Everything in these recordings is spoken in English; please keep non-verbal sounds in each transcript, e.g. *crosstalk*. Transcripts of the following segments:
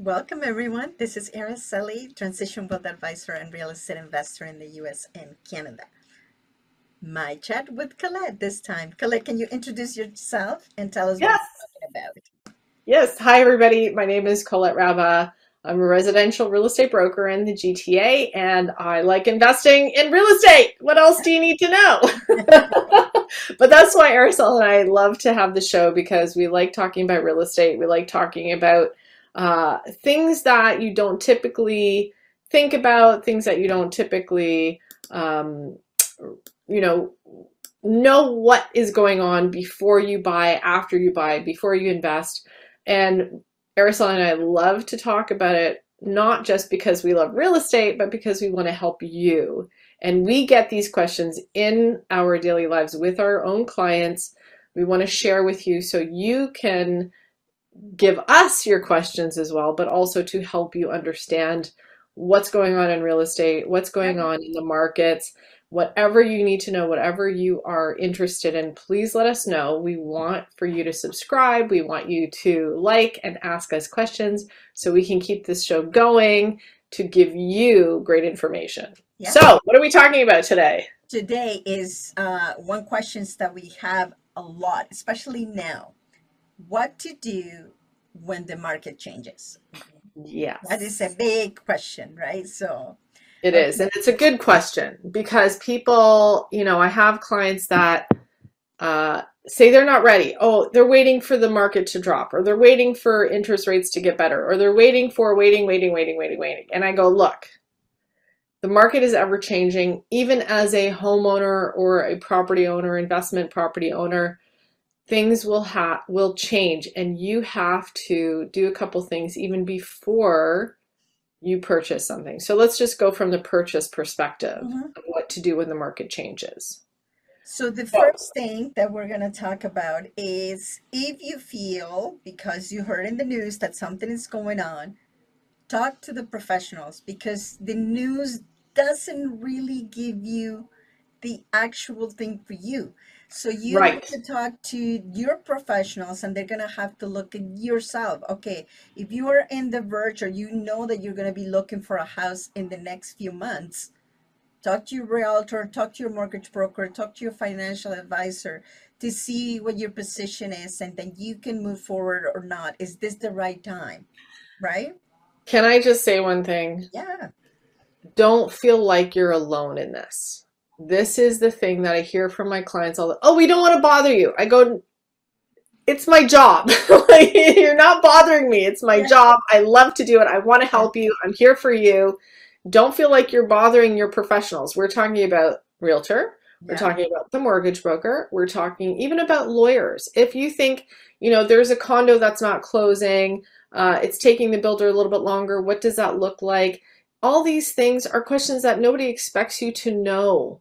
Welcome, everyone. This is Araceli, Transition Wealth Advisor and Real Estate Investor in the US and Canada. My chat with Colette this time. Colette, can you introduce yourself and tell us Yes. what you're talking about? Yes. Hi, everybody. My name is Colette Rava. I'm a residential real estate broker in the GTA and I like investing in real estate. What else do you need to know? *laughs* but that's why Araceli and I love to have the show because we like talking about real estate. We like talking about uh, things that you don't typically think about, things that you don't typically, um, you know, know what is going on before you buy, after you buy, before you invest. And Araceli and I love to talk about it, not just because we love real estate, but because we want to help you. And we get these questions in our daily lives with our own clients. We want to share with you so you can give us your questions as well, but also to help you understand what's going on in real estate, what's going on in the markets, whatever you need to know, whatever you are interested in, please let us know. We want for you to subscribe. We want you to like and ask us questions so we can keep this show going to give you great information. Yeah. So, what are we talking about today? Today is uh, one questions that we have a lot, especially now. What to do when the market changes? Yes. That is a big question, right? So, It is, and it's a good question because people, you know, I have clients that uh, say they're not ready. Oh, they're waiting for the market to drop, or they're waiting for interest rates to get better, or they're waiting for waiting, waiting, waiting, waiting, waiting. And I go, look, the market is ever changing. Even as a homeowner or a property owner, investment property owner, things will have will change, and you have to do a couple things even before you purchase something. So let's just go from the purchase perspective Mhm. of what to do when the market changes. So the first thing that we're going to talk about is if you feel because you heard in the news that something is going on, talk to the professionals because the news doesn't really give you the actual thing for you. So you Right. have to talk to your professionals and they're going to have to look at yourself. Okay, if you are in the verge or you know that you're going to be looking for a house in the next few months, talk to your realtor, talk to your mortgage broker, talk to your financial advisor to see what your position is and then you can move forward or not. Is this the right time? Right? Can I just say one thing? Yeah. Don't feel like you're alone in this. This is the thing that I hear from my clients all the oh, we don't want to bother you. I go, it's my job. *laughs* Like, you're not bothering me. It's my Yeah. job. I love to do it. I want to help you. I'm here for you. Don't feel like you're bothering your professionals. We're talking about realtor. We're talking about the mortgage broker. We're talking even about lawyers. If you think, you know, there's a condo that's not closing, uh, it's taking the builder a little bit longer, what does that look like? All these things are questions that nobody expects you to know.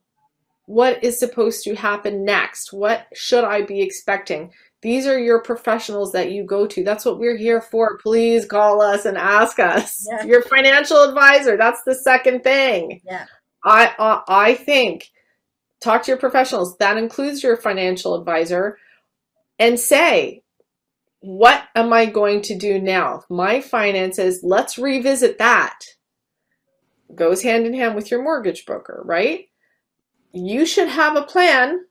What is supposed to happen next? What should I be expecting? These are your professionals that you go to. That's what we're here for. Please call us and ask us. Yeah. Your financial advisor. That's the second thing. Yeah. I uh, I think talk to your professionals. That includes your financial advisor, and say, what am I going to do now? My finances. Let's revisit that. Goes hand in hand with your mortgage broker, right? You should have a plan,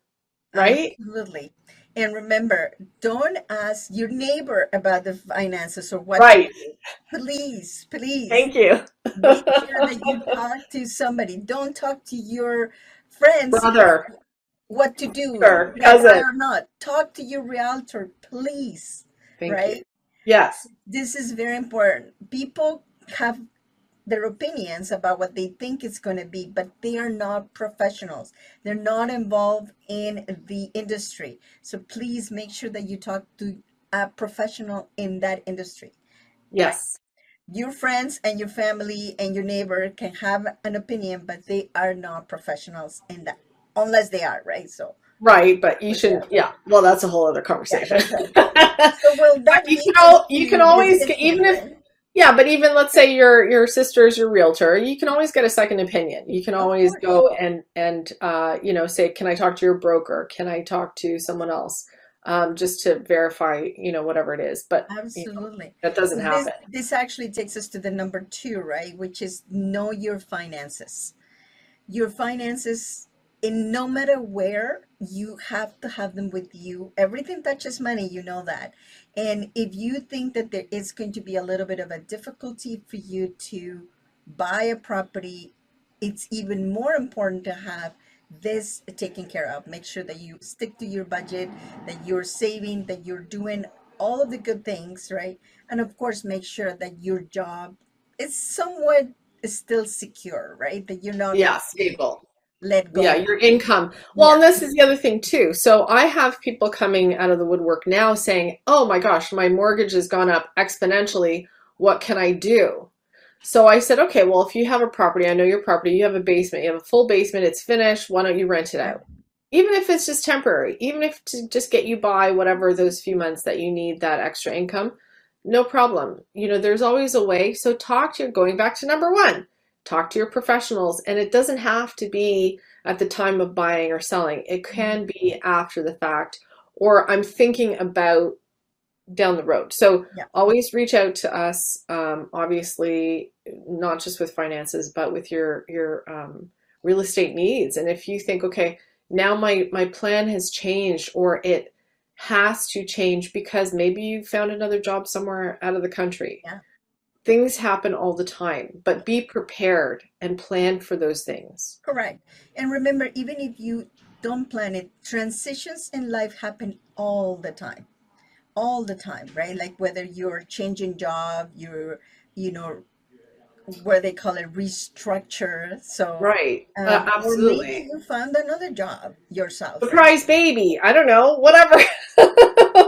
right? Absolutely. And remember, don't ask your neighbor about the finances or what. Right. Please, please. Thank you, Make sure that you talk to somebody. Don't talk to your friends brother. what to do, Sure, cousin. or not. Talk to your realtor, please. Thank you. right? Yes. This is very important. People have their opinions about what they think it's going to be, but they are not professionals. They're not involved in the industry. So please make sure that you talk to a professional in that industry. Yes. Your friends and your family and your neighbor can have an opinion, but they are not professionals in that, unless they are, right? So, Right, but you shouldn't. Yeah. Well, that's a whole other conversation. so well, *laughs* that you can al- you can always even if. Yeah, but even let's say your your sister is your realtor, you can always get a second opinion. You can always go and and uh, you know say, can I talk to your broker? Can I talk to someone else? um, just to verify, you know, whatever it is. But you know, Absolutely. that doesn't This happen. this actually takes us to the number two, right? Which is know your finances. Your finances, no matter where, you have to have them with you. Everything touches money, you know that. And if you think that there is going to be a little bit of a difficulty for you to buy a property, it's even more important to have this taken care of. Make sure that you stick to your budget, that you're saving, that you're doing all of the good things, right? And of course, make sure that your job is somewhat still secure, right? That you're not Yeah, stable. Let Yeah, your income. Well, Yeah, and this is the other thing too. So I have people coming out of the woodwork now saying, "Oh my gosh, my mortgage has gone up exponentially. What can I do?" So I said, "Okay, well, if you have a property, I know your property, you have a basement, you have a full basement, it's finished, why don't you rent it out? Even if it's just temporary, even if to just get you by whatever those few months that you need that extra income, no problem. You know, there's always a way. So talk to going back to number one, talk to your professionals. And it doesn't have to be at the time of buying or selling, it Mhm. can be after the fact, or I'm thinking about down the road. So Yeah. always reach out to us, um, obviously, not just with finances, but with your, your um, real estate needs. And if you think, okay, now my, my plan has changed or it has to change because maybe you found another job somewhere out of the country. Yeah. Things happen all the time, but be prepared and plan for those things. Correct. And remember, even if you don't plan it, transitions in life happen all the time. All the time, right? Like whether you're changing job, you're, you know, where they call it restructure. So, Right. Uh, um, maybe absolutely. you found another job yourself. Surprise baby. I don't know. Whatever. *laughs*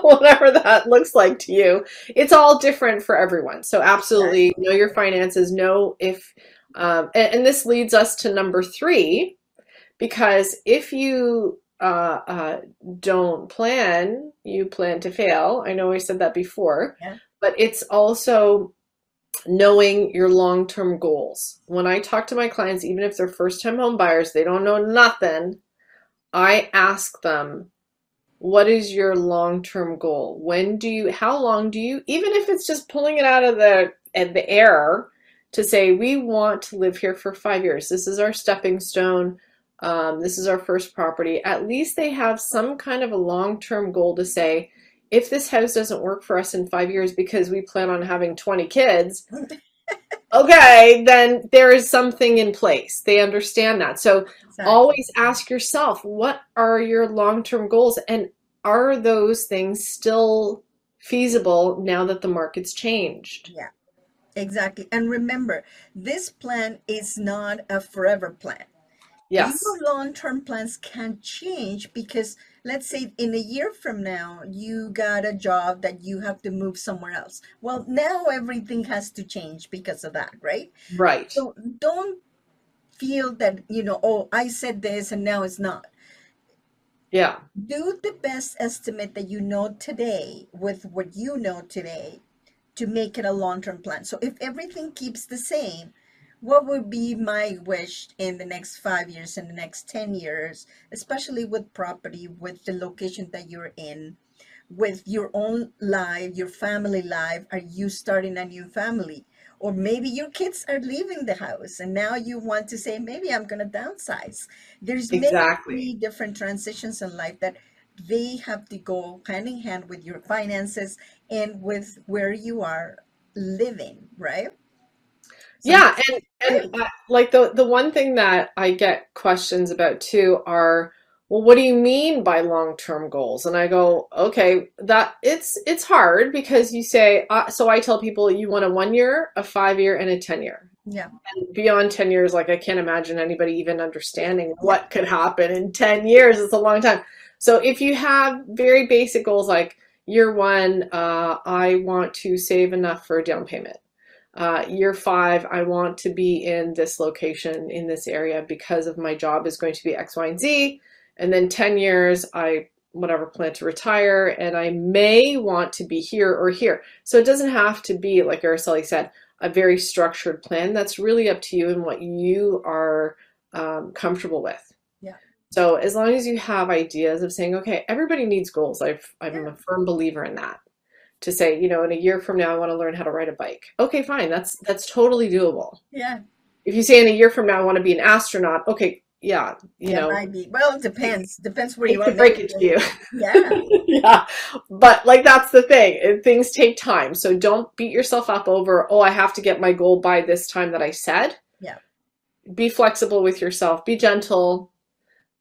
Whatever that looks like to you. It's all different for everyone. So absolutely know your finances. Know if, um, and, and this leads us to number three, because if you uh, uh, don't plan, you plan to fail. I know I said that before, Yeah. but it's also knowing your long-term goals. When I talk to my clients, even if they're first-time home buyers, they don't know nothing. I ask them, what is your long-term goal? When do you, how long do you, even if it's just pulling it out of the, the air to say, we want to live here for five years. This is our stepping stone. Um, this is our first property. At least they have some kind of a long-term goal to say, if this house doesn't work for us in five years because we plan on having 20 kids, *laughs* okay, then there is something in place. They understand that. So Exactly. always ask yourself, what are your long-term goals? And are those things still feasible now that the market's changed? Yeah, exactly. And remember, this plan is not a forever plan. Yes. Your long-term plans can change because let's say in a year from now you got a job that you have to move somewhere else. Well, now everything has to change because of that, right? Right. So don't feel that, you know, oh, I said this and now it's not. Yeah. Do the best estimate that you know today with what you know today to make it a long-term plan. So if everything keeps the same, what would be my wish in the next five years, in the next 10 years, especially with property, with the location that you're in, with your own life, your family life? Are you starting a new family? Or maybe your kids are leaving the house and now you want to say, maybe I'm going to downsize. There's many different transitions in life that they have to go hand in hand with your finances and with where you are living, right? So Yeah, and and uh, like the the one thing that I get questions about too are, well, what do you mean by long-term goals? And I go, okay, that it's it's hard because you say, uh, so I tell people you want a one year, a five year, and a 10 year. yeah, And beyond 10 years, like I can't imagine anybody even understanding what could happen in 10 years. It's a long time. So if you have very basic goals like year one, uh, I want to save enough for a down payment. Uh, year five, I want to be in this location in this area because of my job is going to be X, Y, and Z. And then 10 years, I whatever plan to retire and I may want to be here or here. So it doesn't have to be, like Araceli said, a very structured plan. That's really up to you and what you are um, comfortable with. Yeah. So as long as you have ideas of saying, okay, everybody needs goals. I've, I'm Yeah. a firm believer in that. To say, you know, in a year from now, I want to learn how to ride a bike. Okay, fine. That's that's totally doable. Yeah. If you say in a year from now, I want to be an astronaut. Okay, yeah, you That know, might be. Well, it depends. Depends where you could are. break it to you. Yeah. *laughs* yeah, but like that's the thing. Things take time, so don't beat yourself up over. Oh, I have to get my goal by this time that I said. Yeah. Be flexible with yourself. Be gentle.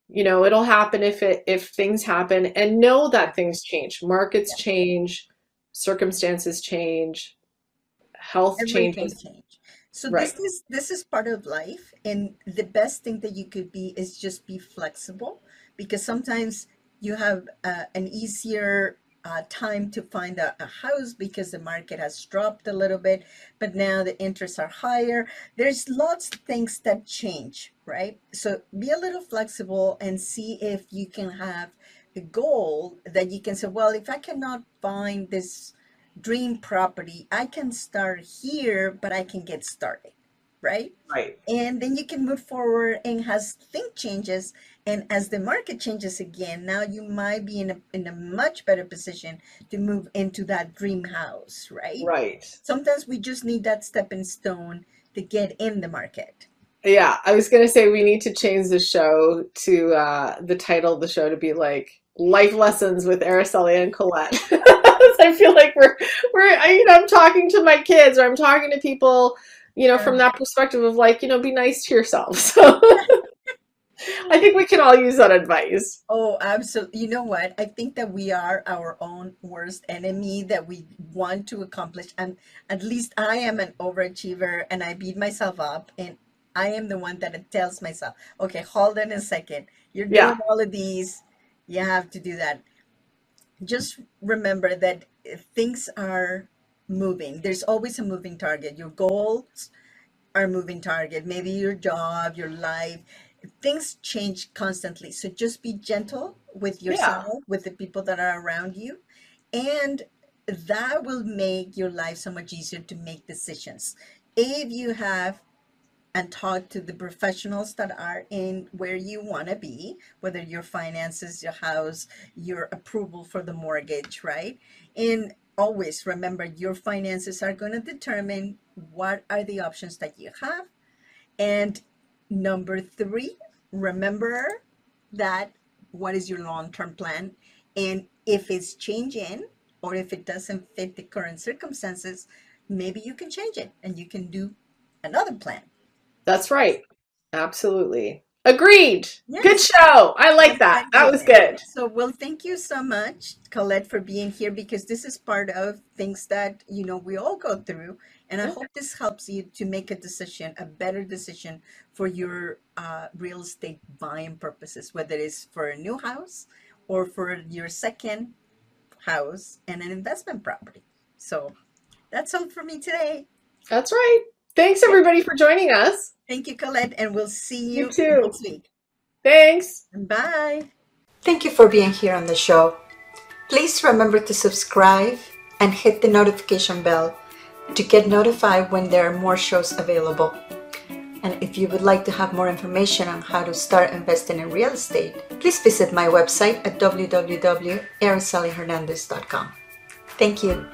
You know, it'll happen if it if things happen, and know that things change. Markets change, circumstances change, health changes. change. So Right. this is this is part of life, and the best thing that you could be is just be flexible, because sometimes you have uh, an easier uh, time to find a, a house because the market has dropped a little bit, but now the interests are higher. There's lots of things that change, right? So be a little flexible and see if you can have goal that you can say, well, if I cannot find this dream property, I can start here, but I can get started, right? Right. And then you can move forward and as think changes and as the market changes again, now you might be in a in a much better position to move into that dream house, right? Right. Sometimes we just need that stepping stone to get in the market. Yeah, I was gonna say we need to change the show to uh, the title of the show to be like "Life Lessons with Araceli and Colette." *laughs* I feel like we're we're I, you know I'm talking to my kids or I'm talking to people you know from that perspective of like you know be nice to yourself. *laughs* So I think we can all use that advice. Oh, absolutely. You know what? I think that we are our own worst enemy that we want to accomplish. And at least I am an overachiever and I beat myself up. And I am the one that tells myself, okay, hold on a second. You're doing Yeah. all of these. You have to do that. Just remember that things are moving. There's always a moving target. Your goals are moving target. Maybe your job, your life things change constantly. So just be gentle with Yeah. yourself, with the people that are around you, and that will make your life so much easier to make decisions. If you have and talk to the professionals that are in where you want to be, whether your finances, your house, your approval for the mortgage, right? And always remember your finances are going to determine what are the options that you have and number three, remember that what is your long term plan? And if it's changing or if it doesn't fit the current circumstances, maybe you can change it and you can do another plan. That's right. Absolutely. Agreed. Good show. I like that. That was good. So, well, thank you so much, Colette, for being here because this is part of things that, you know, we all go through. And I Yeah. hope this helps you to make a decision, a better decision for your uh, real estate buying purposes, whether it's for a new house or for your second house and an investment property. So, that's all for me today. That's right. Thanks everybody for joining us. Thank you, Colette, and we'll see You you too. next week. Thanks. Bye. Thank you for being here on the show. Please remember to subscribe and hit the notification bell to get notified when there are more shows available. And if you would like to have more information on how to start investing in real estate, please visit my website at www.aracelihernandez.com. Thank you.